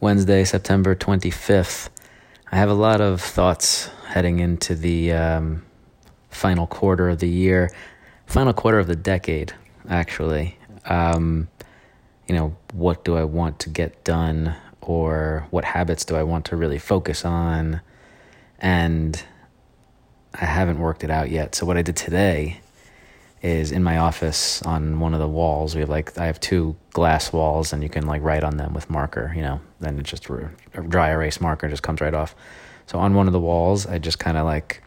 Wednesday, September 25th. I have a lot of thoughts heading into the um, final quarter of the year, final quarter of the decade, actually. Um, you know, what do I want to get done, or what habits do I want to really focus on? And I haven't worked it out yet. So, what I did today is in my office on one of the walls. We have like I have two glass walls, and you can like write on them with marker. You know, then it just a dry erase marker just comes right off. So on one of the walls, I just kind of like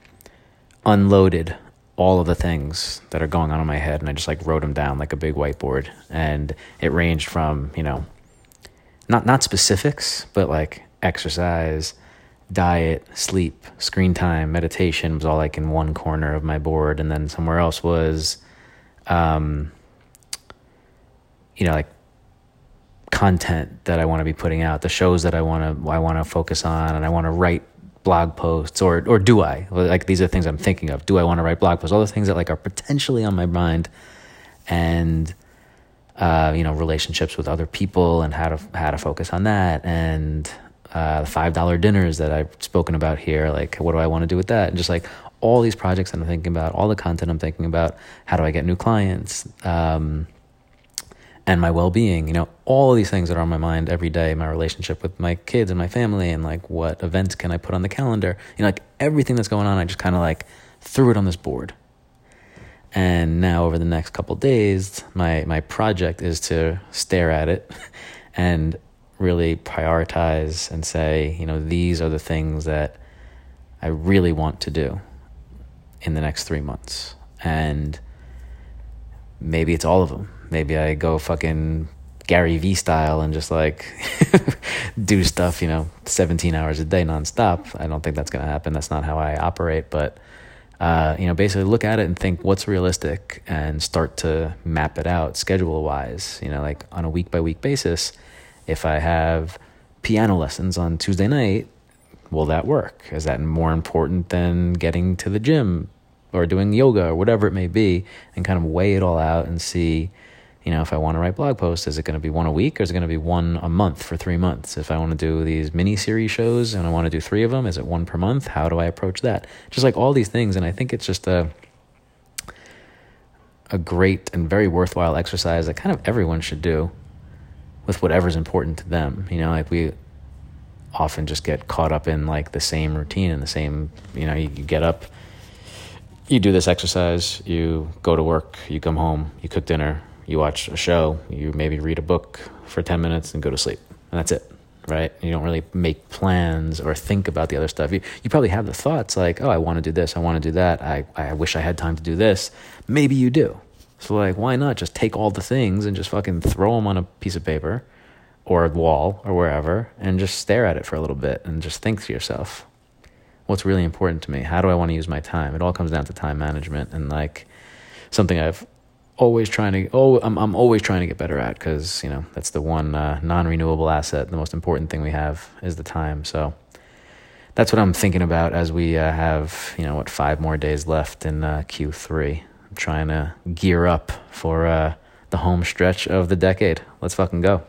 unloaded all of the things that are going on in my head, and I just like wrote them down like a big whiteboard. And it ranged from you know, not not specifics, but like exercise diet, sleep, screen time, meditation was all like in one corner of my board, and then somewhere else was um, you know, like content that I want to be putting out, the shows that I want to I want to focus on, and I want to write blog posts, or or do I? Like these are things I'm thinking of. Do I want to write blog posts? All the things that like are potentially on my mind, and uh, you know, relationships with other people, and how to how to focus on that, and uh, the five dollar dinners that I've spoken about here. Like, what do I want to do with that? And just like all these projects that I'm thinking about, all the content I'm thinking about, how do I get new clients, um, and my well being, you know, all these things that are on my mind every day, my relationship with my kids and my family, and like what events can I put on the calendar, you know, like everything that's going on, I just kind of like threw it on this board. And now over the next couple days, my my project is to stare at it and really prioritize and say, you know, these are the things that I really want to do in the next three months. And maybe it's all of them. Maybe I go fucking Gary Vee style and just like do stuff, you know, 17 hours a day nonstop. I don't think that's going to happen. That's not how I operate. But, uh, you know, basically look at it and think what's realistic and start to map it out schedule wise, you know, like on a week by week basis. If I have piano lessons on Tuesday night, will that work? Is that more important than getting to the gym or doing yoga or whatever it may be? And kind of weigh it all out and see, you know, if I want to write blog posts, is it going to be one a week or is it going to be one a month for three months? If I want to do these mini series shows and I want to do three of them, is it one per month? How do I approach that? Just like all these things. And I think it's just a, a great and very worthwhile exercise that kind of everyone should do with whatever's important to them. You know, like we often just get caught up in like the same routine and the same, you know, you, you get up, you do this exercise, you go to work, you come home, you cook dinner, you watch a show, you maybe read a book for 10 minutes and go to sleep. And that's it, right? You don't really make plans or think about the other stuff. You, you probably have the thoughts like, oh, I want to do this, I want to do that, I, I wish I had time to do this. Maybe you do. So, like, why not just take all the things and just fucking throw them on a piece of paper or a wall or wherever and just stare at it for a little bit and just think to yourself, what's really important to me? How do I want to use my time? It all comes down to time management and like something I've always trying to oh I'm I'm always trying to get better at because you know that's the one uh, non-renewable asset. The most important thing we have is the time. So that's what I'm thinking about as we uh, have you know what five more days left in uh, Q3. Trying to gear up for uh, the home stretch of the decade. Let's fucking go.